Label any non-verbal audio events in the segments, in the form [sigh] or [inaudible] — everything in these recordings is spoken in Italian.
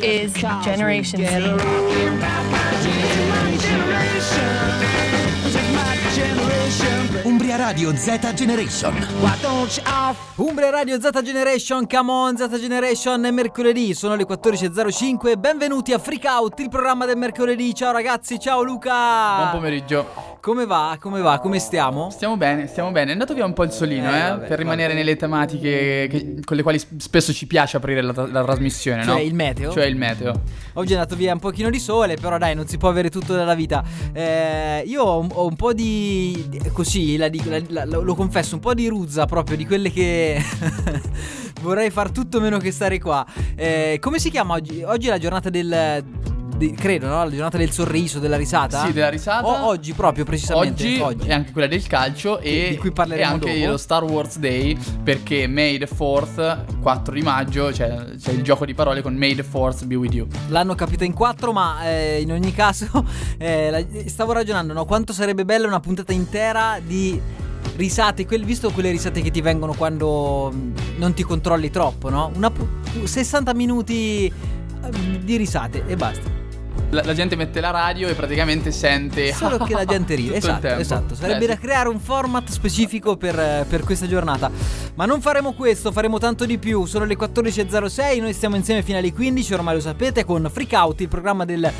is Generation Z. Umbria Radio Z Generation. Umbria Radio Z Generation, come on Z Generation, è mercoledì, sono le 14.05, benvenuti a Freak Out, il programma del mercoledì, ciao ragazzi, ciao Luca! Buon pomeriggio. Come va, come va, come stiamo? Stiamo bene, stiamo bene. È andato via un po' il solino, Eh, eh, vabbè, per rimanere vabbè. nelle tematiche che- con le quali spesso ci piace aprire la, la trasmissione, Cioè no? il meteo? Cioè il meteo. Oggi è andato via un pochino di sole, però dai, non si può avere tutto dalla vita. Eh, io ho un, ho un po' di. di- la la- la- lo confesso, un po' di ruzza proprio di quelle che. [laughs] vorrei far tutto meno che stare qua. Eh, come si chiama oggi? Oggi è la giornata del. Di- credo, no? La giornata del sorriso, della risata. Sì, della risata. O oggi proprio, precisamente. Oggi, è anche quella del calcio e, di cui parleremo e anche dopo. lo Star Wars Day perché May the 4th, 4 di maggio, c'è, c'è il gioco di parole con May the 4th be with you. L'hanno capita in quattro, ma eh, in ogni caso [laughs] eh, la- stavo ragionando, no? Quanto sarebbe bella una puntata intera di risate, quel- visto quelle risate che ti vengono quando mh, non ti controlli troppo, no? Una pu- 60 minuti eh, di risate e basta. La, la gente mette la radio e praticamente sente Solo che la [laughs] gente ride. Esatto, esatto. Sarebbe Beh, da creare un format specifico per, per questa giornata. Ma non faremo questo, faremo tanto di più. Sono le 14.06, noi stiamo insieme fino alle 15, ormai lo sapete, con Freak Out, il programma del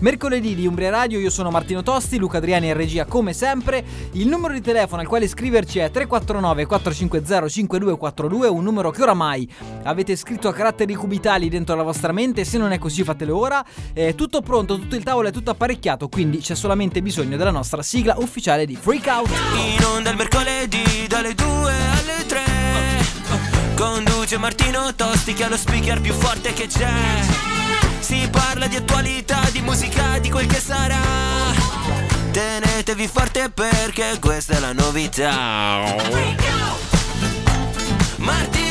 mercoledì di Umbria Radio. Io sono Martino Tosti, Luca Adriani in regia come sempre. Il numero di telefono al quale scriverci è 349 450 5242, un numero che oramai avete scritto a caratteri cubitali dentro la vostra mente. Se non è così, fatelo ora. È tutto pronto, tutto il tavolo è tutto apparecchiato, quindi c'è solamente bisogno della nostra sigla ufficiale di Freak Out. In onda il mercoledì dalle 2 alle 3 Conduce Martino Tosti che ha lo speaker più forte che c'è Si parla di attualità, di musica, di quel che sarà. Tenetevi forte perché questa è la novità. Martì,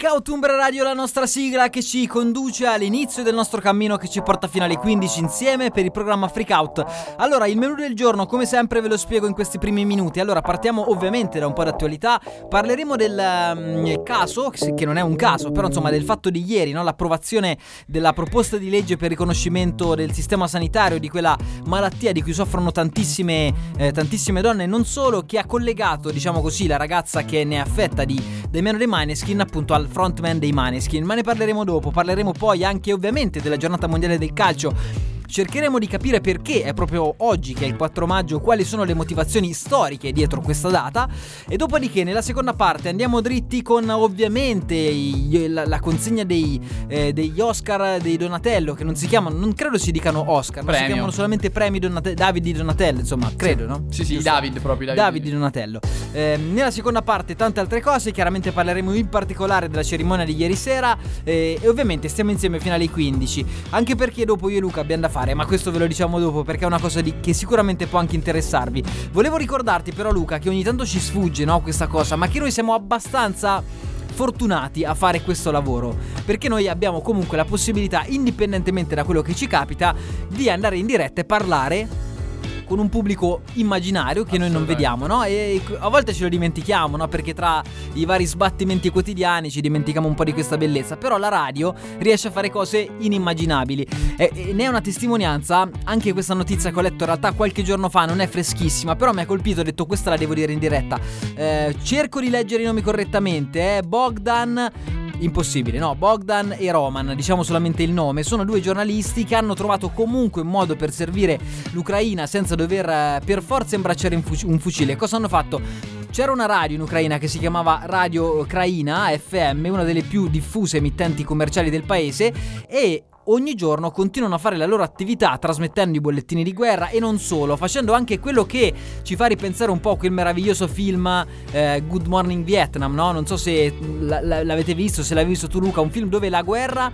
Freak Out Umbra Radio, la nostra sigla che ci conduce all'inizio del nostro cammino che ci porta fino alle 15 insieme per il programma Freak Out. Allora, il menù del giorno, come sempre, ve lo spiego in questi primi minuti. Allora, partiamo ovviamente da un po' di attualità. Parleremo del mm, caso, che non è un caso, però insomma, del fatto di ieri, no? l'approvazione della proposta di legge per riconoscimento del sistema sanitario di quella malattia di cui soffrono tantissime, eh, tantissime donne, non solo, che ha collegato, diciamo così, la ragazza che ne è affetta di Damiano dei Maneskin appunto al frontman dei Maneskin, ma ne parleremo dopo, parleremo poi anche ovviamente della giornata mondiale del calcio. Cercheremo di capire perché è proprio oggi che è il 4 maggio, quali sono le motivazioni storiche dietro questa data e dopodiché nella seconda parte andiamo dritti con ovviamente i- la, la consegna dei, eh, degli Oscar dei Donatello che non si chiamano, non credo si dicano Oscar, ma si Premio. chiamano solamente premi Donate- David di Donatello, insomma, credo, no? Sì, sì, Giusto? David proprio. David. David di Donatello. Eh, nella seconda parte tante altre cose, chiaramente parleremo in particolare della cerimonia di ieri sera eh, e ovviamente stiamo insieme fino alle 15, anche perché dopo io e Luca abbiamo da fare, ma questo ve lo diciamo dopo perché è una cosa di- che sicuramente può anche interessarvi. Volevo ricordarti però Luca che ogni tanto ci sfugge no, questa cosa, ma che noi siamo abbastanza fortunati a fare questo lavoro perché noi abbiamo comunque la possibilità indipendentemente da quello che ci capita di andare in diretta e parlare con un pubblico immaginario che noi non vediamo, no? E a volte ce lo dimentichiamo, no? Perché tra i vari sbattimenti quotidiani ci dimentichiamo un po' di questa bellezza. Però la radio riesce a fare cose inimmaginabili. E, e ne è una testimonianza anche questa notizia che ho letto in realtà qualche giorno fa, non è freschissima, però mi ha colpito, ho detto questa la devo dire in diretta. Eh, cerco di leggere i nomi correttamente, eh? Bogdan Impossibile, no? Bogdan e Roman, diciamo solamente il nome, sono due giornalisti che hanno trovato comunque un modo per servire l'Ucraina senza dover eh, per forza imbracciare un, fuci- un fucile. Cosa hanno fatto? C'era una radio in Ucraina che si chiamava Radio Ucraina FM, una delle più diffuse emittenti commerciali del paese, e ogni giorno continuano a fare la loro attività trasmettendo i bollettini di guerra e non solo, facendo anche quello che ci fa ripensare un po' a quel meraviglioso film eh, Good Morning Vietnam, no? Non so se l- l- l'avete visto, se l'hai visto tu Luca, un film dove la guerra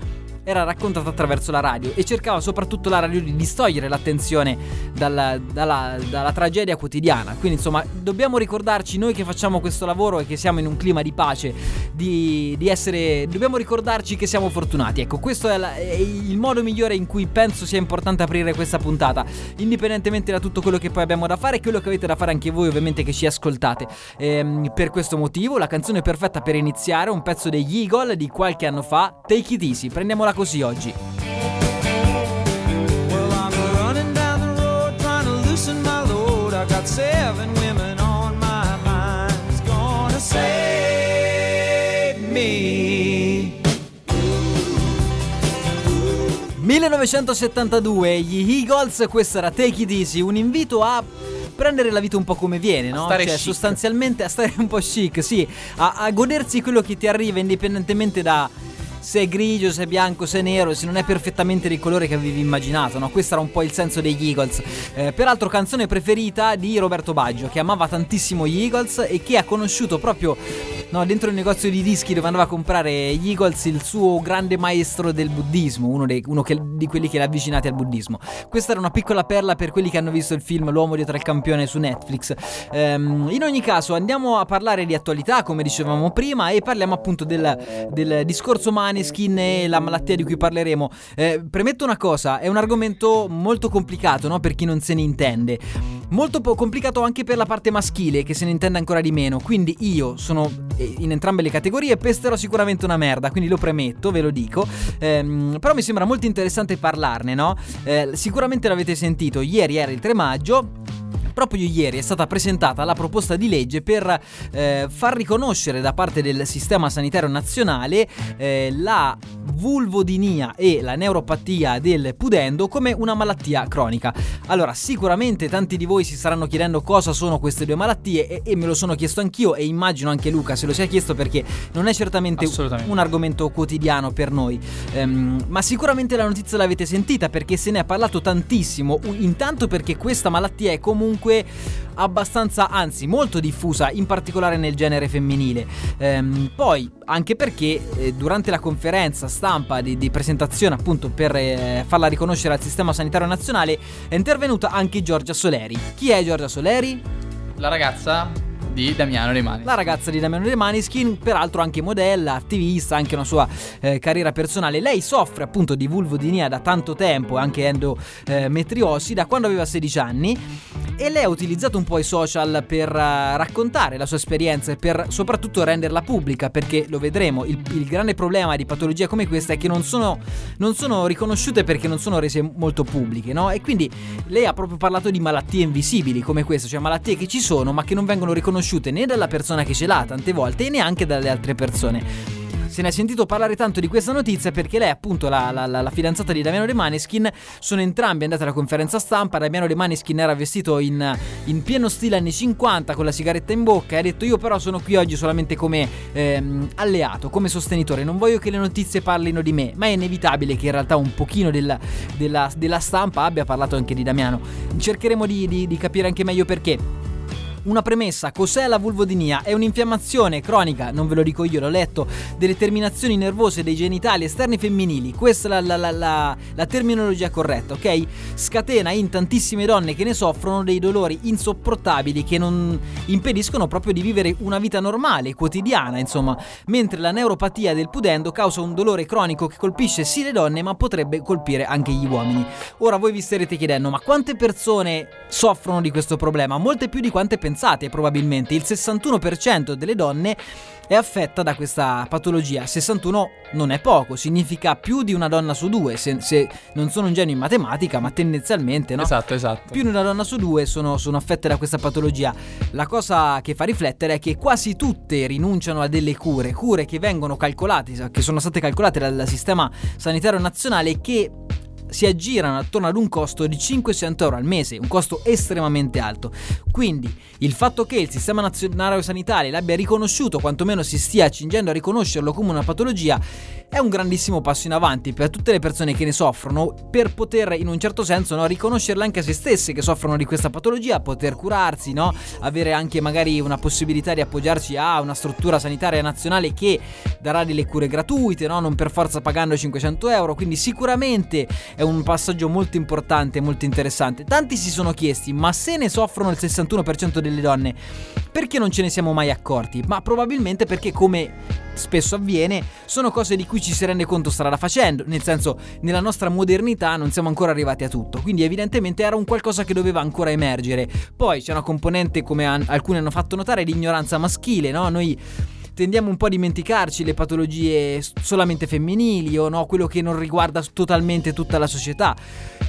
era raccontata attraverso la radio e cercava soprattutto la radio di distogliere l'attenzione dalla, dalla, dalla tragedia quotidiana. Quindi insomma dobbiamo ricordarci noi che facciamo questo lavoro e che siamo in un clima di pace, di, di essere... dobbiamo ricordarci che siamo fortunati. Ecco, questo è, la, è il modo migliore in cui penso sia importante aprire questa puntata, indipendentemente da tutto quello che poi abbiamo da fare e quello che avete da fare anche voi ovviamente che ci ascoltate. Ehm, per questo motivo la canzone perfetta per iniziare, un pezzo degli Eagle di qualche anno fa, Take It Easy, prendiamola così oggi. Well, I'm running down the road trying to loosen my load. I got seven women on my mind. It's gonna save me. 1972, gli Eagles, questo era Take It Easy, un invito a prendere la vita un po' come viene, no? stare cioè, chic. sostanzialmente a stare [laughs] un po' chic, sì, a, a godersi quello che ti arriva indipendentemente da se è grigio, se è bianco, se è nero, se non è perfettamente del colore che avevi immaginato, no? Questo era un po' il senso degli Eagles. Eh, peraltro canzone preferita di Roberto Baggio, che amava tantissimo gli Eagles e che ha conosciuto proprio no, dentro il negozio di dischi dove andava a comprare gli Eagles il suo grande maestro del buddismo, uno, dei- uno che- di quelli che l'ha avvicinati al buddismo. Questa era una piccola perla per quelli che hanno visto il film L'uomo dietro il campione su Netflix. Ehm, in ogni caso andiamo a parlare di attualità, come dicevamo prima, e parliamo appunto del, del discorso Maneskin e la malattia di cui parleremo. Eh, premetto una cosa, è un argomento molto complicato no? per chi non se ne intende. Molto po- complicato anche per la parte maschile che se ne intende ancora di meno. Quindi io sono eh, in entrambe le categorie e pesterò sicuramente una merda, quindi lo premetto, ve lo dico. Ehm, però mi sembra molto interessante parlarne, no? Eh, sicuramente l'avete sentito, ieri era il 3 maggio. Proprio ieri è stata presentata la proposta di legge per eh, far riconoscere da parte del sistema sanitario nazionale eh, la vulvodinia e la neuropatia del pudendo come una malattia cronica. Allora, sicuramente tanti di voi si staranno chiedendo cosa sono queste due malattie e, e me lo sono chiesto anch'io e immagino anche Luca se lo sia chiesto perché non è certamente un argomento quotidiano per noi. Ehm, ma sicuramente la notizia l'avete sentita perché se ne è parlato tantissimo. Intanto perché questa malattia è comunque abbastanza, anzi molto diffusa, in particolare nel genere femminile. Ehm, poi anche perché eh, durante la conferenza stampa di, di presentazione appunto per eh, farla riconoscere al sistema sanitario nazionale è intervenuta anche Giorgia Soleri. Chi è Giorgia Soleri? La ragazza di Damiano Rimani. La ragazza di Damiano De Maniskin, peraltro anche modella, attivista, anche una sua eh, carriera personale. Lei soffre appunto di vulvodinia da tanto tempo, anche endometriosi, da quando aveva 16 anni. E lei ha utilizzato un po' i social per eh, raccontare la sua esperienza e per soprattutto renderla pubblica, perché lo vedremo. Il, il grande problema di patologie come questa è che non sono, non sono riconosciute perché non sono rese molto pubbliche, no? E quindi lei ha proprio parlato di malattie invisibili come questa, cioè malattie che ci sono ma che non vengono riconosciute né dalla persona che ce l'ha tante volte e neanche dalle altre persone. Se ne è sentito parlare tanto di questa notizia perché lei, appunto, la, la- la- la fidanzata di Damiano De Maneskin, sono entrambi andati alla conferenza stampa. Damiano De Maneskin era vestito in, in pieno stile anni 50 con la sigaretta in bocca e ha detto: Io, però, sono qui oggi solamente come ehm, alleato, come sostenitore. Non voglio che le notizie parlino di me, ma è inevitabile che in realtà un pochino della, della- della stampa abbia parlato anche di Damiano. Cercheremo di- di- di capire anche meglio perché. Una premessa, cos'è la vulvodinia? È un'infiammazione cronica, non ve lo dico io, l'ho letto, delle terminazioni nervose dei genitali esterni femminili. Questa è la, la- la- la- terminologia corretta, ok? Scatena in tantissime donne che ne soffrono dei dolori insopportabili che non impediscono proprio di vivere una vita normale, quotidiana, insomma. Mentre la neuropatia del pudendo causa un dolore cronico che colpisce sì le donne, ma potrebbe colpire anche gli uomini. Ora voi vi starete chiedendo, ma quante persone soffrono di questo problema? Molte più di quante pensate, probabilmente. Il 61% delle donne è affetta da questa patologia. 61 non è poco, significa più di una donna su due. Se, se non sono un genio in matematica, ma tendenzialmente, no? Esatto, esatto. Più di una donna su due sono, sono affette da questa patologia. La cosa che fa riflettere è che quasi tutte rinunciano a delle cure, cure che vengono calcolate, che sono state calcolate dal sistema sanitario nazionale che si aggirano attorno ad un costo di 500 euro al mese, un costo estremamente alto. Quindi il fatto che il sistema nazionale sanitario l'abbia riconosciuto, quantomeno si stia accingendo a riconoscerlo come una patologia, è un grandissimo passo in avanti per tutte le persone che ne soffrono, per poter in un certo senso no, riconoscerle anche a se stesse che soffrono di questa patologia, poter curarsi, no? avere anche magari una possibilità di appoggiarci a una struttura sanitaria nazionale che darà delle cure gratuite, no? non per forza pagando 500 euro, quindi sicuramente è un passaggio molto importante, molto interessante. Tanti si sono chiesti, ma se ne soffrono il 61% delle donne, perché non ce ne siamo mai accorti? Ma probabilmente perché come spesso avviene, sono cose di cui ci si rende conto strada facendo, nel senso nella nostra modernità non siamo ancora arrivati a tutto, quindi evidentemente era un qualcosa che doveva ancora emergere. Poi c'è una componente, come an- alcuni hanno fatto notare, di ignoranza maschile, no? Noi tendiamo un po' a dimenticarci le patologie solamente femminili o no, quello che non riguarda totalmente tutta la società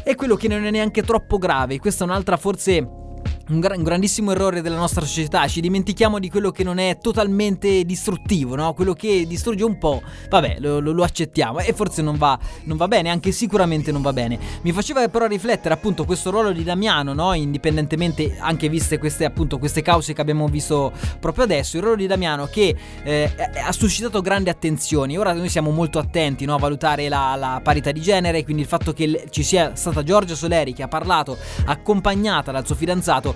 e quello che non è neanche troppo grave. Questa è un'altra forse un, gra- un, grandissimo errore della nostra società, ci dimentichiamo di quello che non è totalmente distruttivo, no? quello che distrugge un po', vabbè, lo, lo, lo accettiamo e forse non va, non va, bene, anche sicuramente non va bene. Mi faceva però riflettere appunto questo ruolo di Damiano, no? indipendentemente anche viste queste, appunto, queste cause che abbiamo visto proprio adesso, il ruolo di Damiano che eh, ha suscitato grandi attenzioni, ora noi siamo molto attenti no? a valutare la, la, parità di genere, quindi il fatto che ci sia stata Giorgia Soleri che ha parlato accompagnata dal suo fidanzato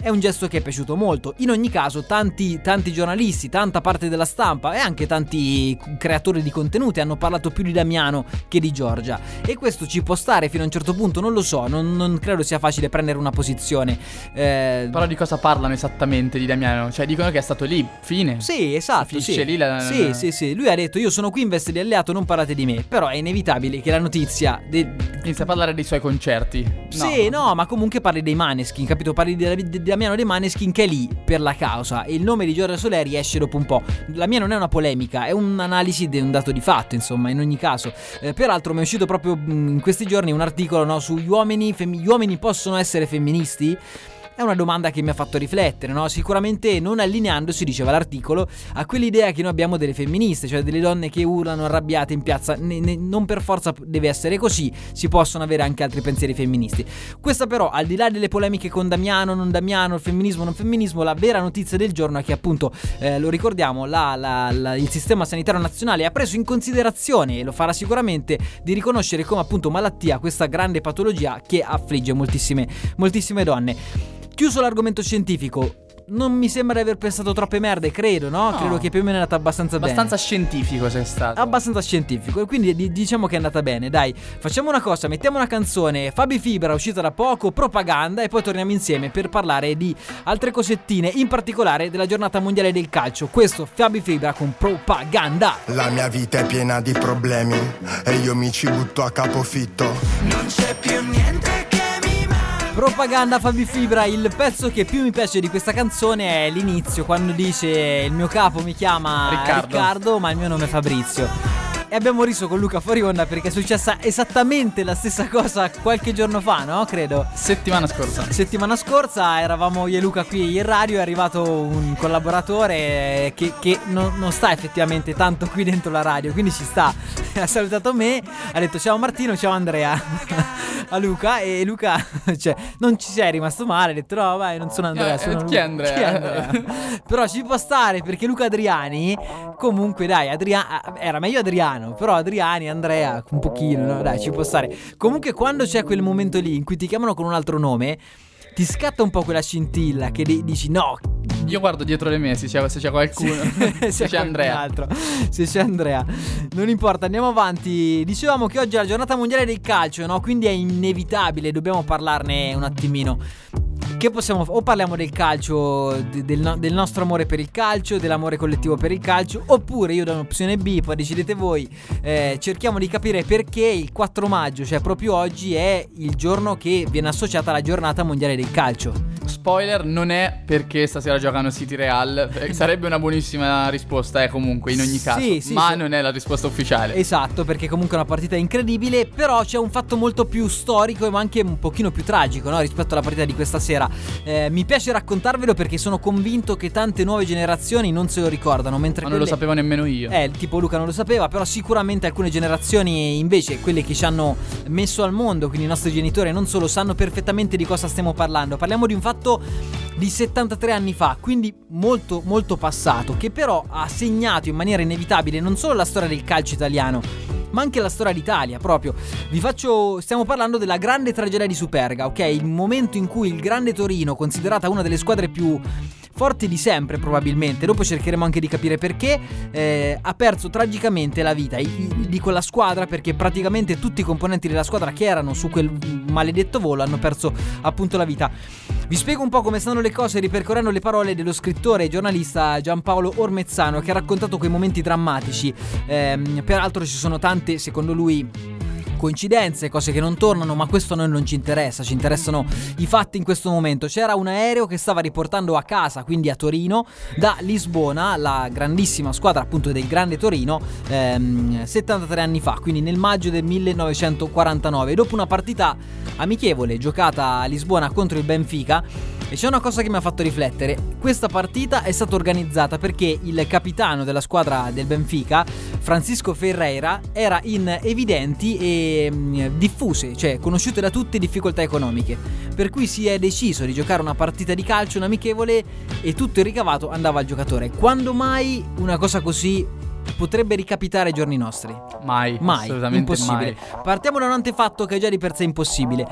è un gesto che è piaciuto molto. In ogni caso, tanti, tanti, giornalisti, tanta parte della stampa e anche tanti creatori di contenuti hanno parlato più di Damiano che di Giorgia. E questo ci può stare fino a un certo punto, non lo so, non, non credo sia facile prendere una posizione. Eh... Però di cosa parlano esattamente di Damiano? Cioè, dicono che è stato lì, fine. Sì, esatto. Finisce sì. lì la... Sì, sì, sì. Lui ha detto: Io sono qui in veste di alleato, non parlate di me. Però è inevitabile che la notizia. De... Inizia a parlare dei suoi concerti. No. Sì, no, ma comunque parli dei Maneskin, capito? Parli di, di Damiano De Maneskin che è lì per la causa e il nome di Giorgia Soleri esce dopo un po'. La mia non è una polemica, è un'analisi di un dato di fatto, insomma, in ogni caso. Eh, peraltro mi è uscito proprio in questi giorni un articolo no, sugli uomini, fem- gli uomini possono essere femministi? È una domanda che mi ha fatto riflettere, no? Sicuramente non allineandosi, diceva l'articolo, a quell'idea che noi abbiamo delle femministe, cioè delle donne che urlano arrabbiate in piazza. Ne, ne, non per forza deve essere così, si possono avere anche altri pensieri femministi. Questa però, al di là delle polemiche con Damiano, non Damiano, il femminismo, non femminismo, la vera notizia del giorno è che appunto, eh, lo ricordiamo, la, la, la, il sistema sanitario nazionale ha preso in considerazione, e lo farà sicuramente, di riconoscere come appunto malattia questa grande patologia che affligge moltissime, moltissime donne. Chiuso l'argomento scientifico, non mi sembra di aver pensato troppe merde, credo, no? No. Credo che più o meno è andata abbastanza, Abbastanza bene. scientifico sei stato. Abbastanza scientifico, e quindi di- diciamo che è andata bene. Dai, facciamo una cosa: mettiamo una canzone Fabi Fibra, uscita da poco, propaganda, e poi torniamo insieme per parlare di altre cosettine, in particolare della giornata mondiale del calcio. Questo Fabi Fibra con propaganda. La mia vita è piena di problemi e io mi ci butto a capofitto. Non c'è più niente. Propaganda Fabi Fibra, il pezzo che più mi piace di questa canzone è l'inizio, quando dice il mio capo mi chiama Riccardo. ma il mio nome è Fabrizio. E abbiamo riso con Luca fuori onda perché è successa esattamente la stessa cosa qualche giorno fa, no? Credo. Settimana scorsa. Settimana scorsa eravamo io e Luca qui in radio, è arrivato un collaboratore che, che non, non sta effettivamente tanto qui dentro la radio, quindi ci sta. [laughs] Ha salutato me, ha detto ciao Martino, ciao Andrea [laughs] a Luca e Luca, [laughs] cioè, non ci sei rimasto male, ha detto no vai, non sono Andrea, Eh, sono chi Luca." è Andrea? Chi è Andrea? però ci può stare perché Luca Adriani, comunque dai, Adria- era meglio Adriano, però Adriani, Andrea, un pochino, no? dai, ci può stare. Comunque quando c'è quel momento lì in cui ti chiamano con un altro nome, ti scatta un po' quella scintilla che di- dici no, Io guardo dietro di me se c'è, se c'è qualcuno. [laughs] se c'è qualcun Andrea. altro. Se c'è Andrea. Non importa, andiamo avanti. Dicevamo che oggi è la giornata mondiale del calcio, no? Quindi è inevitabile, dobbiamo parlarne un attimino. Che possiamo o parliamo del calcio, de- del, no- del nostro amore per il calcio, dell'amore collettivo per il calcio, oppure io do un'opzione B, poi decidete voi. eh, cerchiamo di capire perché il 4 maggio, cioè proprio oggi, è il giorno che viene associata alla giornata mondiale del calcio. Spoiler, non è perché stasera giocano City Real. eh, [laughs] Sarebbe una buonissima risposta, eh, comunque, in ogni caso. Sì, sì, ma sì. non è la risposta ufficiale. Esatto, perché comunque è una partita incredibile, però c'è un fatto molto più storico ma anche un pochino più tragico no? rispetto alla partita di questa sera. Eh, mi piace raccontarvelo perché sono convinto che tante nuove generazioni non se lo ricordano, mentre ma non lo quelle- sapevo nemmeno io. Eh, tipo Luca non lo sapeva, però sicuramente alcune generazioni invece, quelle che ci hanno messo al mondo, quindi i nostri genitori, non solo sanno perfettamente di cosa stiamo parlando. Parliamo di un fatto di 73 anni fa, quindi molto molto passato, che però ha segnato in maniera inevitabile non solo la storia del calcio italiano, ma anche la storia d'Italia proprio. Vi faccio stiamo parlando della grande tragedia di Superga, ok? Il momento in cui il grande Torino, considerata una delle squadre più forti di sempre probabilmente, dopo cercheremo anche di capire perché, eh, ha perso tragicamente la vita di quella squadra perché praticamente tutti i componenti della squadra che erano su quel maledetto volo hanno perso appunto la vita. Vi spiego un po' come stanno le cose ripercorrendo le parole dello scrittore e giornalista Giampaolo Ormezzano che ha raccontato quei momenti drammatici. Eh, peraltro ci sono tante, secondo lui, coincidenze, cose che non tornano, ma questo a noi non ci interessa, ci interessano i fatti in questo momento. C'era un aereo che stava riportando a casa, quindi a Torino, da Lisbona, la grandissima squadra appunto del Grande Torino, ehm, 73 anni fa, quindi nel maggio del 1949. Dopo una partita amichevole giocata a Lisbona contro il Benfica, e c'è una cosa che mi ha fatto riflettere. Questa partita è stata organizzata perché il capitano della squadra del Benfica, Francisco Ferreira, era in evidenti e mm, diffuse, cioè conosciute da tutti difficoltà economiche. Per cui si è deciso di giocare una partita di calcio, un amichevole, e tutto il ricavato andava al giocatore. Quando mai una cosa così potrebbe ricapitare ai giorni nostri? Mai, Mai, assolutamente impossibile. mai. Partiamo da un antefatto che è già di per sé impossibile.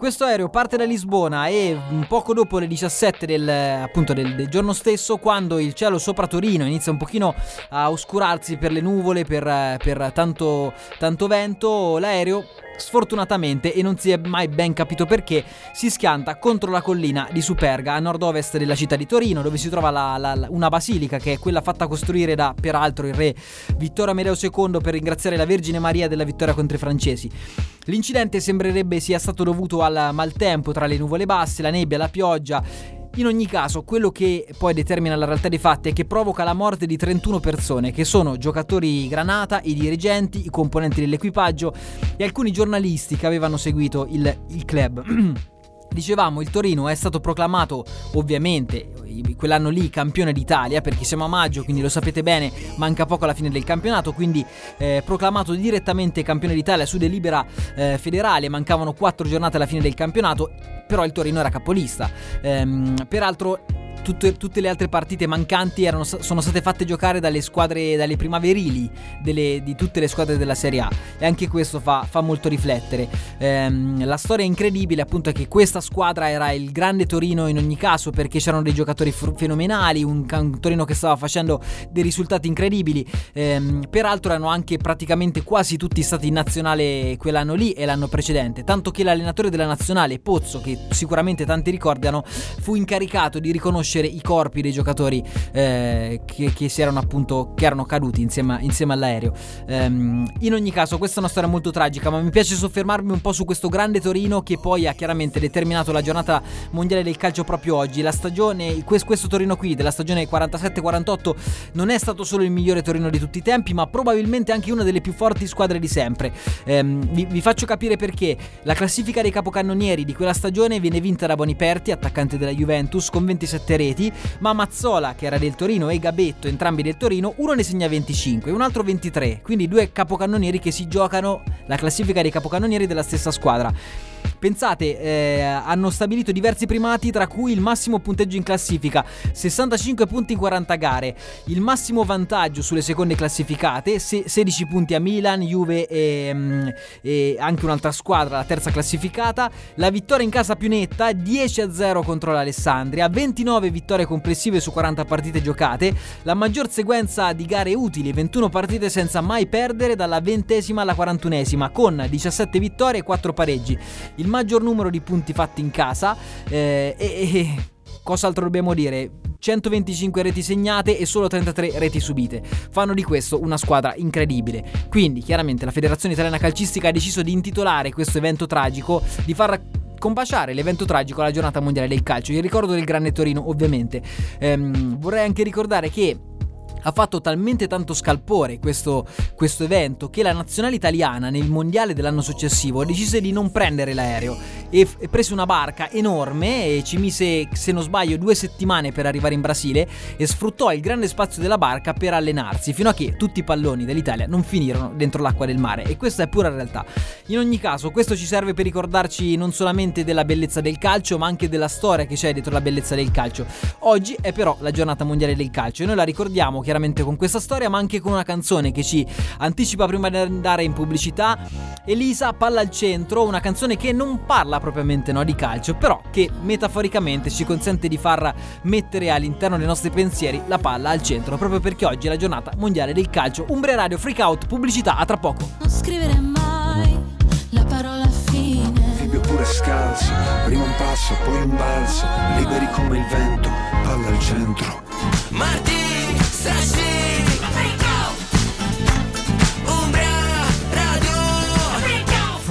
Questo aereo parte da Lisbona e poco dopo le 17 del, appunto del, del giorno stesso, quando il cielo sopra Torino inizia un pochino a oscurarsi per le nuvole, per, per tanto, tanto vento, l'aereo sfortunatamente e non si è mai ben capito perché si schianta contro la collina di Superga a nord-ovest della città di Torino dove si trova la- la- una basilica che è quella fatta costruire da peraltro il re Vittorio Amedeo II per ringraziare la Vergine Maria della vittoria contro i francesi. L'incidente sembrerebbe sia stato dovuto al maltempo tra le nuvole basse, la nebbia, la pioggia in ogni caso, quello che poi determina la realtà dei fatti è che provoca la morte di 31 persone, che sono giocatori granata, i dirigenti, i componenti dell'equipaggio e alcuni giornalisti che avevano seguito il, il club. [clears throat] Dicevamo, il Torino è stato proclamato, ovviamente, quell'anno lì campione d'Italia, perché siamo a maggio, quindi lo sapete bene, manca poco alla fine del campionato, quindi eh, proclamato direttamente campione d'Italia su delibera eh, federale, mancavano quattro giornate alla fine del campionato, però il Torino era capolista. Ehm, peraltro tutte, tutte, le altre partite mancanti erano, sono state fatte giocare dalle squadre, dalle primaverili delle, di tutte le squadre della Serie A e anche questo fa, fa molto riflettere. Ehm, la storia incredibile appunto è che questa squadra era il grande Torino in ogni caso perché c'erano dei giocatori f- fenomenali, un, un, Torino che stava facendo dei risultati incredibili, ehm, peraltro erano anche praticamente quasi tutti stati in nazionale quell'anno lì e l'anno precedente, tanto che l'allenatore della nazionale Pozzo, che sicuramente tanti ricordano, fu incaricato di riconoscere conoscere i corpi dei giocatori eh, che, che, si erano appunto che erano caduti insieme, insieme all'aereo. Um, in ogni caso, questa è una storia molto tragica, ma mi piace soffermarmi un po' su questo grande Torino che poi ha chiaramente determinato la giornata mondiale del calcio proprio oggi. La stagione, questo Torino qui della stagione 47-48 non è stato solo il migliore Torino di tutti i tempi, ma probabilmente anche una delle più forti squadre di sempre. Um, vi, vi faccio capire perché la classifica dei capocannonieri di quella stagione viene vinta da Boniperti, attaccante della Juventus, con 27 reti, ma Mazzola, che era del Torino, e Gabetto, entrambi del Torino, uno ne segna 25 e un altro 23, quindi due capocannonieri che si giocano la classifica dei capocannonieri della stessa squadra. Pensate, eh, hanno stabilito diversi primati, tra cui il massimo punteggio in classifica, 65 punti in 40 gare, il massimo vantaggio sulle seconde classificate, 16 punti a Milan, Juve e, mm, e, anche un'altra squadra, la terza classificata, la vittoria in casa più netta, 10 a 0 contro l'Alessandria, 29 vittorie complessive su 40 partite giocate, la maggior sequenza di gare utili, 21 partite senza mai perdere dalla ventesima alla quarantunesima, con 17 vittorie e 4 pareggi il maggior numero di punti fatti in casa eh, e, e cos'altro dobbiamo dire? 125 reti segnate e solo 33 reti subite. Fanno di questo una squadra incredibile. Quindi, chiaramente, la Federazione Italiana Calcistica ha deciso di intitolare questo evento tragico, di far combaciare l'evento tragico alla giornata mondiale del calcio. Il ricordo del Grande Torino, ovviamente. Ehm, vorrei anche ricordare che ha fatto talmente tanto scalpore questo, questo evento che la nazionale italiana nel mondiale dell'anno successivo decise di non prendere l'aereo e, f- e prese una barca enorme e ci mise, se non sbaglio, due settimane per arrivare in Brasile e sfruttò il grande spazio della barca per allenarsi fino a che tutti i palloni dell'Italia non finirono dentro l'acqua del mare e questa è pura realtà. In ogni caso, questo ci serve per ricordarci non solamente della bellezza del calcio, ma anche della storia che c'è dietro la bellezza del calcio. Oggi è però la giornata mondiale del calcio e noi la ricordiamo chiaramente con questa storia, ma anche con una canzone che ci anticipa prima di andare in pubblicità. Elisa Palla al centro, una canzone che non parla propriamente no, di calcio, però che metaforicamente ci consente di far mettere all'interno dei nostri pensieri la palla al centro, proprio perché oggi è la giornata mondiale del calcio. Umbria Radio Freak Out, pubblicità, a tra poco. Non scrivere mai la parola fine. Fibbio pure scalzo, prima un passo, poi un balzo, liberi come il vento, palla al centro.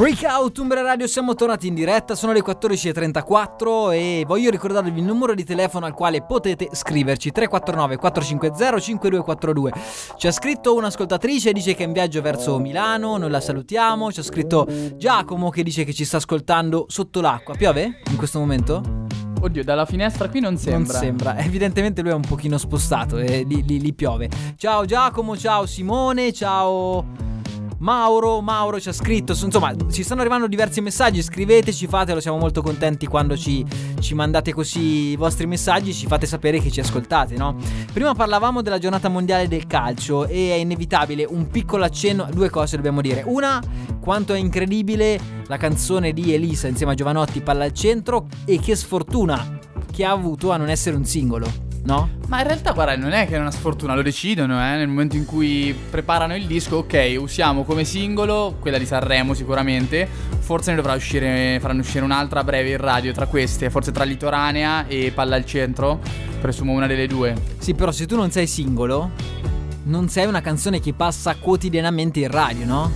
Freak Out Umbra Radio, siamo tornati in diretta, sono le 14.34 e voglio ricordarvi il numero di telefono al quale potete scriverci 349 450 5242. Ci ha scritto un'ascoltatrice, dice che è in viaggio verso Milano, noi la salutiamo, ci ha scritto Giacomo che dice che ci sta ascoltando sotto l'acqua. Piove in questo momento? Oddio, dalla finestra qui non sembra. Non sembra, evidentemente lui è un pochino spostato e lì, lì- lì piove. Ciao Giacomo, ciao Simone, ciao Mauro, Mauro ci ha scritto, insomma ci stanno arrivando diversi messaggi, scriveteci, fatelo, siamo molto contenti quando ci, ci mandate così i vostri messaggi, ci fate sapere che ci ascoltate, no? Prima parlavamo della giornata mondiale del calcio e è inevitabile un piccolo accenno, due cose dobbiamo dire. Una, quanto è incredibile la canzone di Elisa insieme a Giovanotti, Palla al centro e che sfortuna che ha avuto a non essere un singolo, no? Ma in realtà, guarda, non è che è una sfortuna, lo decidono, eh. Nel momento in cui preparano il disco, ok, usiamo come singolo quella di Sanremo sicuramente. Forse ne dovrà uscire, faranno uscire un'altra a breve in radio tra queste, forse tra Litoranea e Palla al centro. Presumo una delle due. Sì, però se tu non sei singolo, non sei una canzone che passa quotidianamente in radio, no?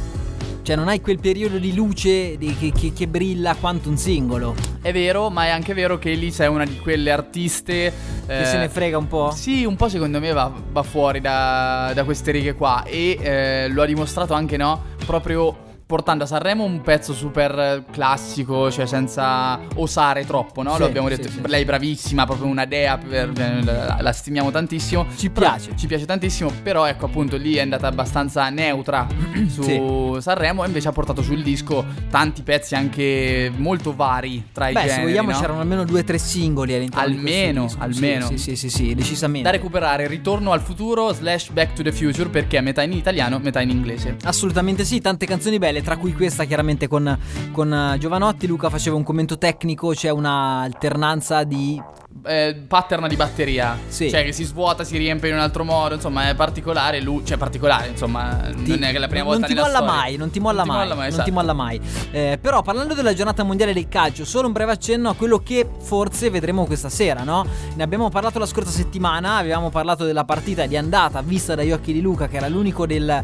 Cioè non hai quel periodo di luce di- che, che- che brilla quanto un singolo. È vero, ma è anche vero che Elisa è una di quelle artiste. Che eh, se ne frega un po'. Sì, un po' secondo me va, va fuori da, da queste righe qua e eh, lo ha dimostrato anche, no? Proprio portando a Sanremo un pezzo super classico, cioè senza osare troppo, no? Sì, lo abbiamo sì, detto, sì. lei è bravissima, proprio una dea, la, la stimiamo tantissimo. Ci piace. Ci piace tantissimo, però ecco appunto lì è andata abbastanza neutra su Sì. Sanremo e invece ha portato sul disco tanti pezzi anche molto vari tra i Beh, generi, se vogliamo no? c'erano almeno due o tre singoli all'interno di Almeno, disco. almeno. Sì, sì, sì, sì, sì, decisamente. Da recuperare Ritorno al futuro slash Back to the Future perché è metà in italiano, metà in inglese. Assolutamente sì, tante canzoni belle, tra cui questa chiaramente con, con eh, Giovanotti. Luca faceva un commento tecnico, c'è una alternanza di... Eh, pattern di batteria, Sì. cioè che si svuota, si riempie in un altro modo, insomma è particolare, lui, cioè particolare, insomma ti- non è che la prima non volta ti molla storia. mai, non ti molla mai, non esatto. ti molla mai. Eh, però parlando della giornata mondiale del calcio, solo un breve accenno a quello che forse vedremo questa sera, no? Ne abbiamo parlato la scorsa settimana, avevamo parlato della partita di andata vista dagli occhi di Luca, che era l'unico del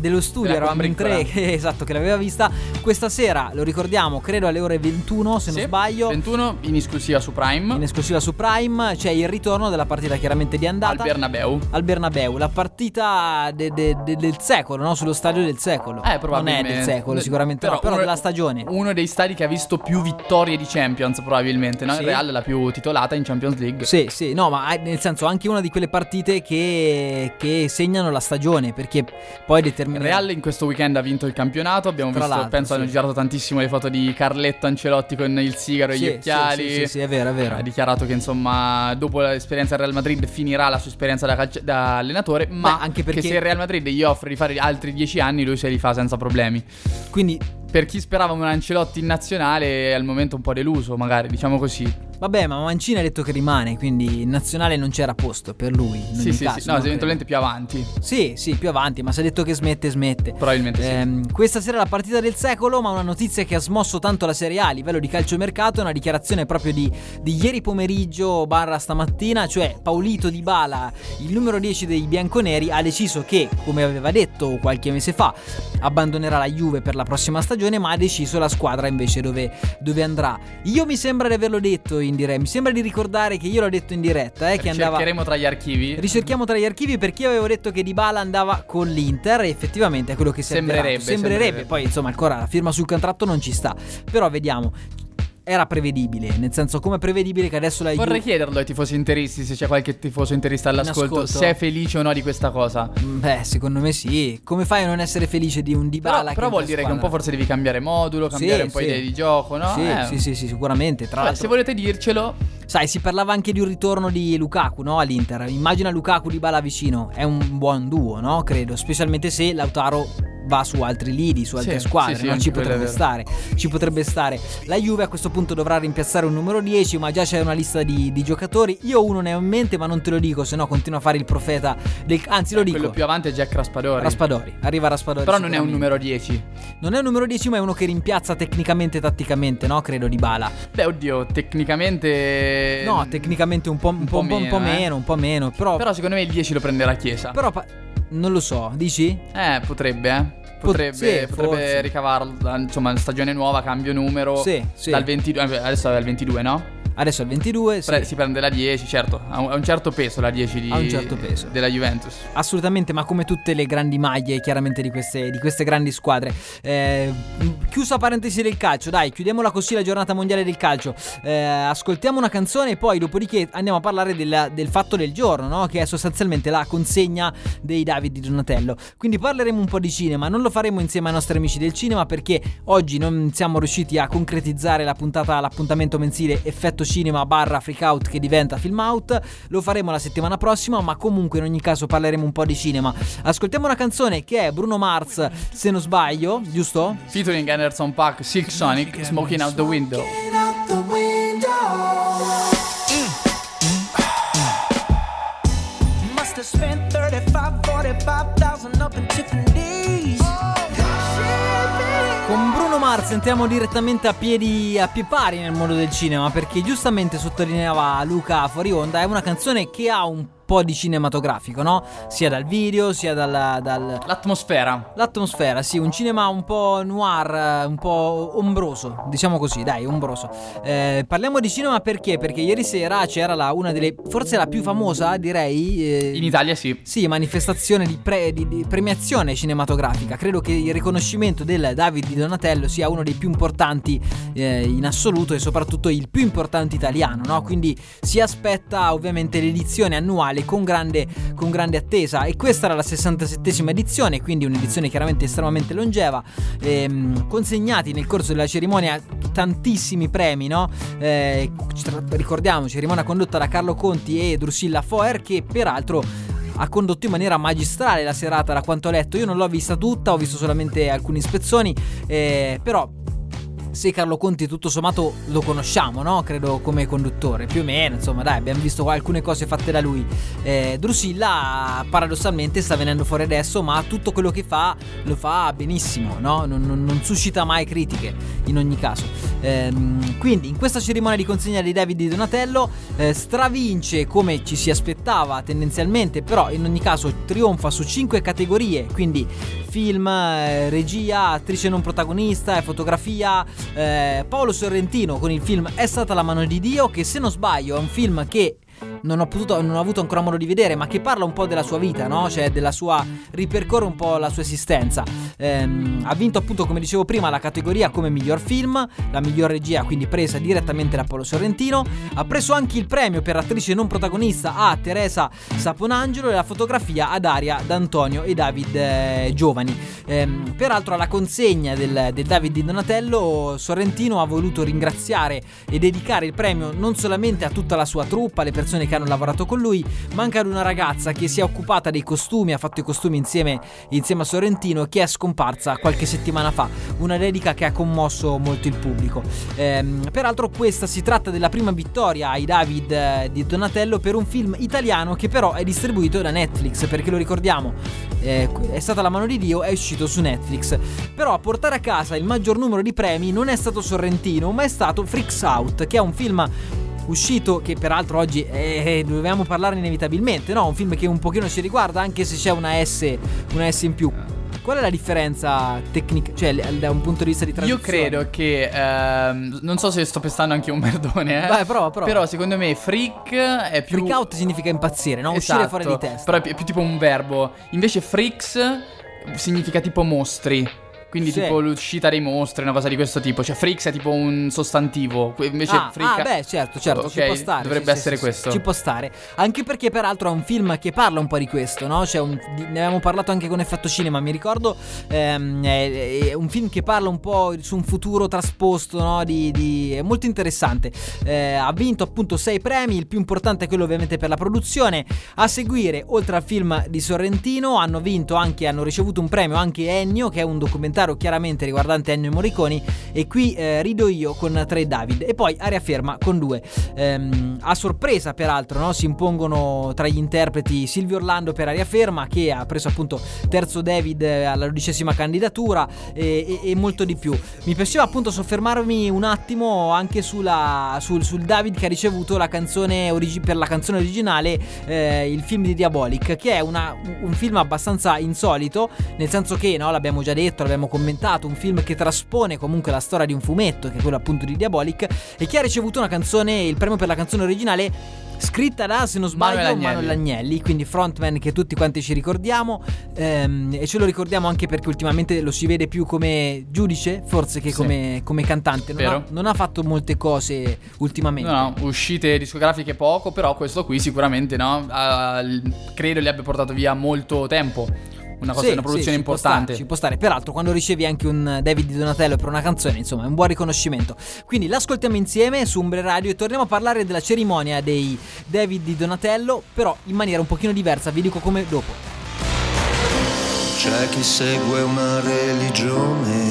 dello studio, eravamo in tre, che- [laughs] esatto, che l'aveva vista. Questa sera, lo ricordiamo, credo alle ore 21, se non Sì, sbaglio. 21 in esclusiva su Prime In esclusiva su Prime c'è il ritorno della partita chiaramente di andata al Bernabeu. al Bernabeu, la partita de- de- de- del secolo, no? Sullo stadio del secolo. Eh, non è probabilmente. del secolo, sicuramente no, però uno- della stagione. Uno dei stadi che ha visto più vittorie di Champions, probabilmente. No? Sì. Il Real è la più titolata in Champions League. Sì, sì, no, ma nel senso anche una di quelle partite che, che segnano la stagione, perché poi Il determina Real in questo weekend ha vinto il campionato. Abbiamo Tra visto, penso, sì. hanno girato tantissimo le foto di Carletto Ancelotti con il sigaro e Sì, gli occhiali. Sì, sì, sì, è vero, è vero. Ha dichiarato che insomma, dopo l'esperienza al Real Madrid, finirà la sua esperienza da, calci- da allenatore. Ma Beh, anche perché- che se il Real Madrid gli offre di fare altri 10 anni, lui se li fa senza problemi. Quindi Per chi sperava un Ancelotti in nazionale, è al momento un po' deluso, magari, diciamo così. Vabbè, ma Mancini ha detto che rimane, quindi in nazionale non c'era posto per lui. Sì, sì, caso, sì. No, eventualmente più avanti. Sì, sì, più avanti, ma se ha detto che smette, smette. Probabilmente sì. Ehm, questa sera è la partita del secolo, ma una notizia che ha smosso tanto la Serie A a livello di calciomercato è una dichiarazione proprio di, di ieri pomeriggio barra stamattina, cioè Paolito Di Bala, il numero 10 dei bianconeri, ha deciso che, come aveva detto qualche mese fa, abbandonerà la Juve per la prossima stagione, ma ha deciso la squadra invece dove, dove andrà. Io mi sembra di averlo detto in diretta. Mi sembra di ricordare che io l'ho detto in diretta, eh, che andava Cercheremo tra gli archivi. Ricerchiamo tra gli archivi perché io avevo detto che Dybala andava con l'Inter e effettivamente è quello che Sembrerebbe. Sembrerebbe, sembrerebbe. poi insomma ancora la firma sul contratto non ci sta. Però vediamo. Era prevedibile, nel senso come prevedibile che adesso la Vorrei Juve chiederlo ai tifosi interisti se c'è qualche tifoso interista all'ascolto, ascolto. se è felice o no di questa cosa. Beh, secondo me sì. Come fai a non essere felice di un Dybala Però, che però vuol dire in che un po' squadra? forse devi cambiare modulo, cambiare Sì, un po' sì. idee di gioco, no? Sì, Eh. sì, sì, sì, sicuramente. Tra Vabbè, l'altro, se volete dircelo, sai, si parlava anche di un ritorno di Lukaku, no? All'Inter. Immagina Lukaku di Bala vicino. È un buon duo, no? Credo. Specialmente se Lautaro va su altri lidi, su altre Sì, squadre. sì, sì, no? Ci potrebbe stare. Ci potrebbe stare. La Juve a questo punto dovrà rimpiazzare un numero 10, ma già c'è una lista di, di giocatori. Io uno ne ho in mente, ma non te lo dico, se no continua a fare il profeta del. Anzi, lo dico. quello più avanti è Jack Raspadori. Raspadori, arriva Raspadori. Però non è un numero 10. Non è un numero 10, ma è uno che rimpiazza tecnicamente e tatticamente, no? Credo di Bala. Beh, oddio, tecnicamente. No, tecnicamente un po', un po', un po', un po' meno, eh. meno, un po' meno. Però, Però secondo me il 10 lo prenderà Chiesa. però pa- non lo so, dici? Eh, potrebbe, eh. Potrebbe, sì, potrebbe ricavarlo. Insomma, stagione nuova, cambio numero. Sì, sì. Dal 22. eh, Adesso è al 22, no? Adesso il 22, sì. Si prende la 10, certo. Ha un, ha un certo peso la 10 di, Ha un certo peso. della Juventus. Assolutamente, ma come tutte le grandi maglie, chiaramente di queste, di queste grandi squadre. Eh, chiusa parentesi del calcio, dai, chiudiamola così la giornata mondiale del calcio. Eh, ascoltiamo una canzone e poi, dopodiché, andiamo a parlare del, del fatto del giorno, no? Che è sostanzialmente la consegna dei David di Donatello. Quindi parleremo un po' di cinema, non lo faremo insieme ai nostri amici del cinema perché oggi non siamo riusciti a concretizzare la puntata, l'appuntamento mensile Effetto Cinema barra Freak Out che diventa Film Out. Lo faremo la settimana prossima, ma comunque in ogni caso parleremo un po' di cinema. Ascoltiamo una canzone che è Bruno Mars, se non sbaglio, giusto? Featuring Anderson Pack, Silk Sonic, Smoking Out the Window. Must have spent Mars entriamo direttamente a piedi, a piedi pari nel mondo del cinema perché giustamente sottolineava Luca fuori onda, è una canzone che ha un po' di cinematografico, no? Sia dal video sia dal... dal... L'atmosfera. L'atmosfera, sì, un cinema un po' noir, un po' ombroso, diciamo così, dai, ombroso. Eh, parliamo di cinema perché? Perché ieri sera c'era la, una delle, forse la più famosa, direi... eh, In Italia sì. sì, manifestazione di, pre- di- di premiazione cinematografica. Credo che il riconoscimento del David di Donatello sia uno dei più importanti eh, in assoluto e soprattutto il più importante italiano, no? Quindi si aspetta ovviamente l'edizione annuale con grande, con grande attesa e questa era la 67esima edizione, quindi un'edizione chiaramente estremamente longeva. Ehm, consegnati nel corso della cerimonia tantissimi premi, no? Eh, ricordiamo, cerimonia condotta da Carlo Conti e Drusilla Foer che peraltro ha condotto in maniera magistrale la serata da quanto ho letto. Io non l'ho vista tutta, ho visto solamente alcuni spezzoni, eh, però se Carlo Conti tutto sommato lo conosciamo, no? Credo come conduttore, più o meno, insomma, dai, abbiamo visto alcune cose fatte da lui. Eh, Drusilla paradossalmente sta venendo fuori adesso, ma tutto quello che fa lo fa benissimo, no? Non, non- non suscita mai critiche in ogni caso. Ehm, quindi in questa cerimonia di consegna di David di Donatello eh, stravince come ci si aspettava tendenzialmente, però in ogni caso trionfa su 5 categorie, quindi film, eh, regia, attrice non protagonista e fotografia. Eh, Paolo Sorrentino con il film È stata la mano di Dio, che se non sbaglio è un film che non ho, potuto, non ho avuto ancora modo di vedere, ma che parla un po' della sua vita, no? Cioè della sua. ripercorre un po' la sua esistenza. Ehm, ha vinto appunto, come dicevo prima, la categoria come miglior film, la miglior regia, quindi presa direttamente da Paolo Sorrentino. Ha preso anche il premio per attrice non protagonista a Teresa Saponangelo e la fotografia ad Aria D'Antonio e David eh, Giovani. Ehm, peraltro, alla consegna del, del David di Donatello, Sorrentino ha voluto ringraziare e dedicare il premio non solamente a tutta la sua truppa, alle persone che hanno lavorato con lui, ma anche ad una ragazza che si è occupata dei costumi, ha fatto i costumi insieme, insieme a Sorrentino, che è scomparsa qualche settimana fa. Una dedica che ha commosso molto il pubblico. Ehm, peraltro, questa si tratta della prima vittoria ai David eh, di Donatello per un film italiano che però è distribuito da Netflix, perché lo ricordiamo, eh, è stata la mano di Dio, è uscito su Netflix. Però a portare a casa il maggior numero di premi non è stato Sorrentino, ma è stato Freaks Out, che è un film uscito che peraltro oggi eh, dobbiamo parlare inevitabilmente, no? Un film che un pochino ci riguarda anche se c'è una S, una S in più. qual è la differenza tecnica, cioè da un punto di vista di Io traduzione? credo che. ehm, non so se sto pestando anche un merdone, eh. Vai, prova, prova. Però secondo me freak è più. Freak out significa impazzire, no? Uscire Esatto, fuori di testa. Però è più, è più tipo un verbo. Invece freaks significa tipo mostri. Quindi Sì. tipo l'uscita dei mostri, una cosa di questo tipo. Cioè freaks è tipo un sostantivo. Invece ah, freak ah, beh, certo, certo, ci Ok, può stare. Dovrebbe sì, essere sì, questo. Ci può stare. Anche perché, peraltro, è un film che parla un po' di questo, no? Cioè, un- ne avevamo parlato anche con Effetto Cinema, mi ricordo. ehm, è, è un film che parla un po' su un futuro trasposto, no? Di, di- è molto interessante. Eh, ha vinto appunto sei premi. Il più importante è quello, ovviamente, per la produzione. A seguire, oltre al film di Sorrentino, hanno vinto anche, hanno ricevuto un premio anche Ennio, che è un documentario chiaramente riguardante Ennio Morriconi. E qui eh, rido io con tre David. E poi Aria Ferma con due. Ehm, a sorpresa, peraltro, no? si impongono tra gli interpreti Silvio Orlando per Aria Ferma, che ha preso appunto terzo David eh, alla dodicesima candidatura e, e- e molto di più. Mi piaceva appunto soffermarmi un attimo anche sulla, sul, sul David che ha ricevuto la canzone origi- per la canzone originale, eh, il film di Diabolic, che è una- un film abbastanza insolito, nel senso che, no, l'abbiamo già detto, l'abbiamo commentato, un film che traspone comunque la storia di un fumetto, che è quello appunto di Diabolic, e che ha ricevuto una canzone, il premio per la canzone originale scritta da, se non sbaglio, Manuel Manuel Agnelli. Agnelli, quindi frontman che tutti quanti ci ricordiamo ehm, e ce lo ricordiamo anche perché ultimamente lo si vede più come giudice, forse che Sì. come, come cantante. Non ha, non ha fatto molte cose ultimamente. No, no, uscite discografiche poco, però questo qui sicuramente no, l- credo gli abbia portato via molto tempo. Una cosa, Sì, una produzione sì, ci può importante. stare, ci può stare. Peraltro, quando ricevi anche un David di Donatello per una canzone, insomma, è un buon riconoscimento. Quindi l'ascoltiamo insieme su Umbre Radio e torniamo a parlare della cerimonia dei David di Donatello, però in maniera un pochino diversa. Vi dico come dopo. C'è chi segue una religione,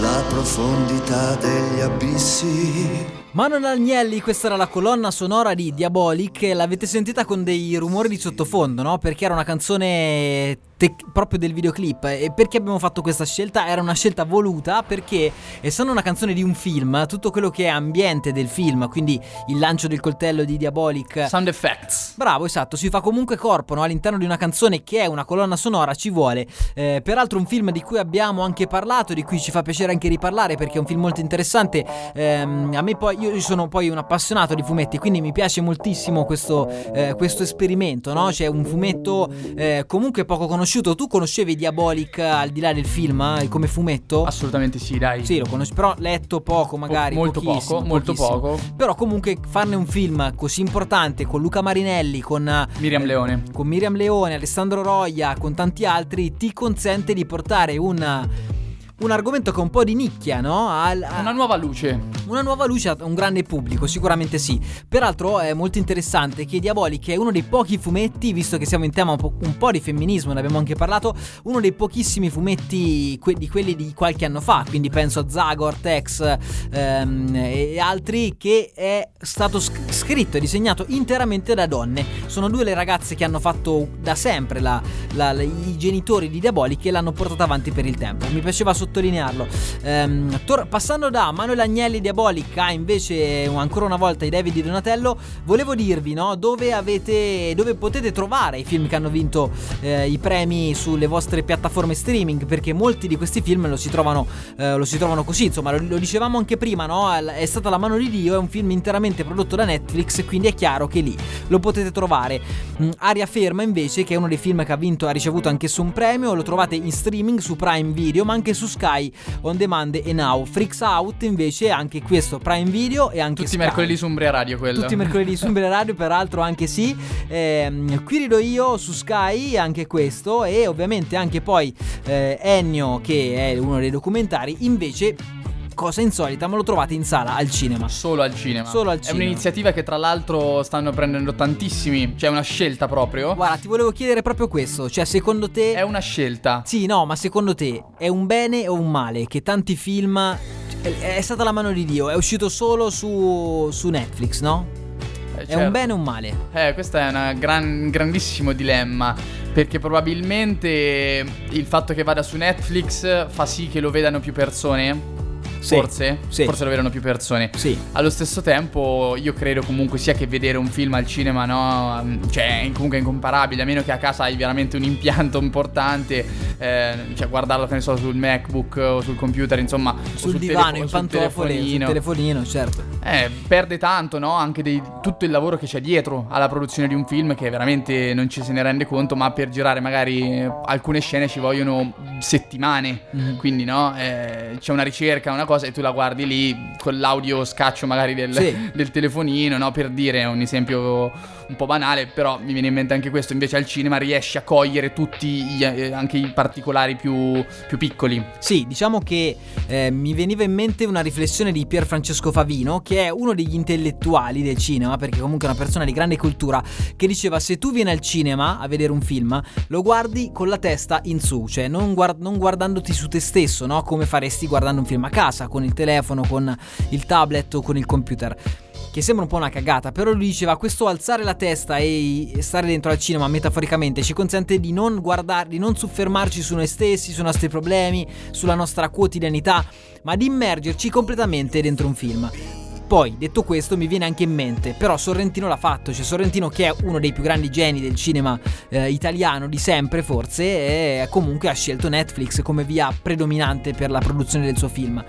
la profondità degli abissi. Manon Agnelli, questa era la colonna sonora di Diabolic l'avete sentita con dei rumori di sottofondo, no? Perché era una canzone tec- proprio del videoclip. E perché abbiamo fatto questa scelta? Era una scelta voluta perché, essendo una canzone di un film, tutto quello che è ambiente del film, quindi il lancio del coltello di Diabolic... Sound effects. Bravo, esatto, si fa comunque corpo no? all'interno di una canzone che è una colonna sonora, ci vuole. Eh, peraltro un film di cui abbiamo anche parlato, di cui ci fa piacere anche riparlare perché è un film molto interessante. Ehm, a me poi, io sono poi un appassionato di fumetti, quindi mi piace moltissimo questo, eh, questo esperimento, no? C'è un fumetto eh, comunque poco conosciuto. Tu conoscevi Diabolic al di là del film eh, come fumetto? Assolutamente sì, dai. Sì, lo conosci, però letto poco magari. molto pochissimo, poco, molto poco. Però comunque farne un film così importante con Luca Marinelli, con eh, Miriam Leone. con Miriam Leone, Alessandro Roia, con tanti altri, ti consente di portare un, un argomento che è un po' di nicchia, no? Al- a- Una nuova luce. Una nuova luce a un grande pubblico, sicuramente sì. Peraltro è molto interessante che Diabolic è uno dei pochi fumetti, visto che siamo in tema un po', di femminismo, ne abbiamo anche parlato, uno dei pochissimi fumetti que- di quelli di qualche anno fa, quindi penso a Zagor, Tex ehm, e altri, che è stato sc- scritto e disegnato interamente da donne. Sono due le ragazze che hanno fatto da sempre la- la- la- i genitori di Diabolic e l'hanno portata avanti per il tempo. Mi piaceva sottolinearlo. Ehm, tor- passando da Manuel Agnelli Diabolic a invece ancora una volta i David di Donatello, volevo dirvi no, dove, avete, dove potete trovare i film che hanno vinto eh, i premi sulle vostre piattaforme streaming, perché molti di questi film lo si trovano, eh, lo si trovano così, insomma lo, lo dicevamo anche prima, no? è stata La mano di Dio, è un film interamente prodotto da Netflix, quindi è chiaro che lì lo potete trovare. Mm, Aria Ferma invece, che è uno dei film che ha vinto, ha ricevuto anch'esso un premio, lo trovate in streaming su Prime Video, ma anche su Sky On Demand e Now. Freaks Out invece anche questo Prime Video e anche Tutti i Sky. mercoledì su Umbria Radio quello. Tutti i mercoledì su Umbria Radio, peraltro anche sì. Ehm, qui rido io su Sky, anche questo. E ovviamente anche poi eh, Ennio, che è uno dei documentari, invece, cosa insolita, me lo trovate in sala al cinema. Solo al cinema. Solo al È cinema. un'iniziativa che tra l'altro stanno prendendo tantissimi. Cioè, è una scelta proprio. Guarda, ti volevo chiedere proprio questo. Cioè, secondo te. È una scelta. Sì, no, ma secondo te è un bene o un male che tanti film. È stata la mano di Dio, è uscito solo su, su Netflix, no? Eh, È certo. un bene o un male? Eh, questo è una gran- un grandissimo dilemma. Perché probabilmente il fatto che vada su Netflix fa sì che lo vedano più persone. Sì, forse, sì. forse lo vedono più persone. Sì. Allo stesso tempo, io credo comunque sia che vedere un film al cinema, no? mm, Cioè, è comunque incomparabile, a meno che a casa hai veramente un impianto importante, eh, cioè guardarlo, che ne so, sul MacBook o sul computer, insomma, Sul, sul divano, telefo- in sul pantofole, sul telefonino. telefonino, certo. Eh, perde tanto, no? Anche dei- tutto il lavoro che c'è dietro alla produzione di un film che veramente non ci se ne rende conto, ma per girare magari eh, alcune scene ci vogliono settimane. Mhm. Quindi, no? Eh, c'è una ricerca, una cosa, e tu la guardi lì con l'audio scaccio magari del, Sì. del telefonino, no? Per dire un esempio un po' banale, però mi viene in mente anche questo. Invece al cinema riesci a cogliere tutti gli- eh, anche i particolari più, più piccoli. Sì, diciamo che eh, mi veniva in mente una riflessione di Pier Francesco Favino, che è uno degli intellettuali del cinema, perché comunque è una persona di grande cultura, che diceva se tu vieni al cinema a vedere un film, lo guardi con la testa in su, cioè non, guard- non guardandoti su te stesso, no? Come faresti guardando un film a casa, con il telefono, con il tablet o con il computer. Che sembra un po' una cagata, però lui diceva questo alzare la testa e stare dentro al cinema metaforicamente ci consente di non guardare, di non soffermarci su noi stessi, sui nostri problemi, sulla nostra quotidianità, ma di immergerci completamente dentro un film. Poi, detto questo, mi viene anche in mente, però Sorrentino l'ha fatto, cioè Sorrentino che è uno dei più grandi geni del cinema eh, italiano di sempre forse, e comunque ha scelto Netflix come via predominante per la produzione del suo film.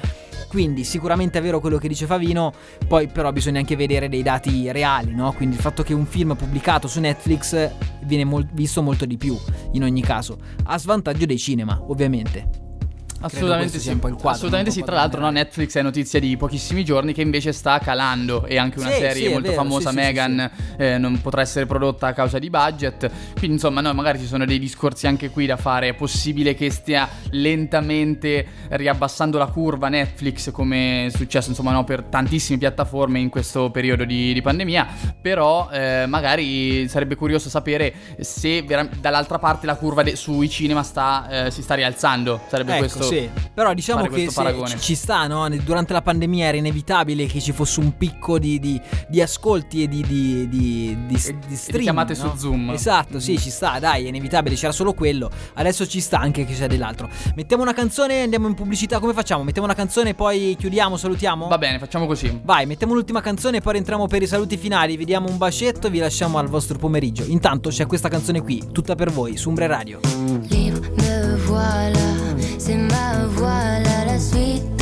Quindi sicuramente è vero quello che dice Favino, poi però bisogna anche vedere dei dati reali, no? Quindi il fatto che un film pubblicato su Netflix viene mol- visto molto di più in ogni caso, a svantaggio dei cinema, ovviamente. Assolutamente sì. quadro, Assolutamente sì. Tra l'altro, no, Netflix è notizia di pochissimi giorni che invece sta calando. E anche una Sì, serie sì, molto vero, famosa, Megan, eh, non potrà essere prodotta a causa di budget. Quindi, insomma, no, magari ci sono dei discorsi anche qui da fare. È possibile che stia lentamente riabbassando la curva Netflix, come è successo, insomma, no, per tantissime piattaforme in questo periodo di, di pandemia. Però, eh, magari sarebbe curioso sapere se vera- dall'altra parte la curva de- sui cinema sta, eh, si sta rialzando. Sarebbe Ecco, questo. Sì. Però diciamo che ci- sta, no? Durante la pandemia era inevitabile che ci fosse un picco di, di- di ascolti e di, di, di, di, di e stream, chiamate no? su Zoom. Esatto, sì, ci sta, dai, è inevitabile, c'era solo quello. Adesso ci sta anche che c'è dell'altro. Mettiamo una canzone, andiamo in pubblicità, come facciamo? Mettiamo una canzone e poi chiudiamo, salutiamo? Va bene, facciamo così. Vai, mettiamo l'ultima canzone e poi rientriamo per i saluti finali. Vediamo un bacetto e vi lasciamo al vostro pomeriggio. Intanto c'è questa canzone qui, tutta per voi, su Umbre Radio. Libre, me voilà, c'est ma voilà, la suite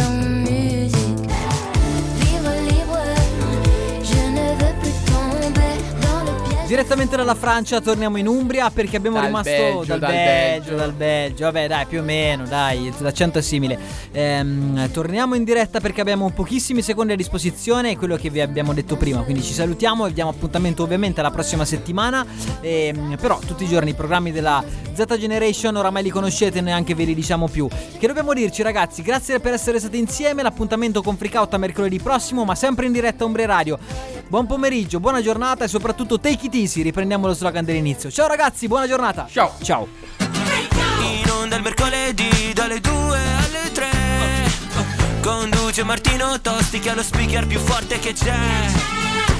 Direttamente dalla Francia torniamo in Umbria perché abbiamo Dal rimasto Belgio, dal, dal Belgio, Belgio. dal Belgio, vabbè dai più o meno, dai, l'accento è simile. Ehm, torniamo in diretta perché abbiamo pochissimi secondi a disposizione, è quello che vi abbiamo detto prima, quindi ci salutiamo e vi diamo appuntamento ovviamente alla prossima settimana, Ehm, però tutti i giorni i programmi della Z Generation oramai li conoscete, neanche ve li diciamo più. Che dobbiamo dirci ragazzi, grazie per essere stati insieme, l'appuntamento con Freakout a mercoledì prossimo, ma sempre in diretta a Umbria Radio. Buon pomeriggio, buona giornata e soprattutto take it easy, riprendiamo lo slogan dell'inizio. Ciao ragazzi, buona giornata. Ciao. Ciao. In onda il mercoledì dalle 2 alle 3 Conduce Martino Tosti che è lo speaker più forte che c'è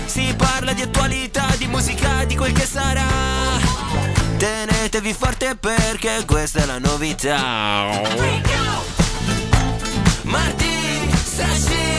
Si parla di attualità, di musica, di quel che sarà Tenetevi forte perché questa è la novità Martì, Sashi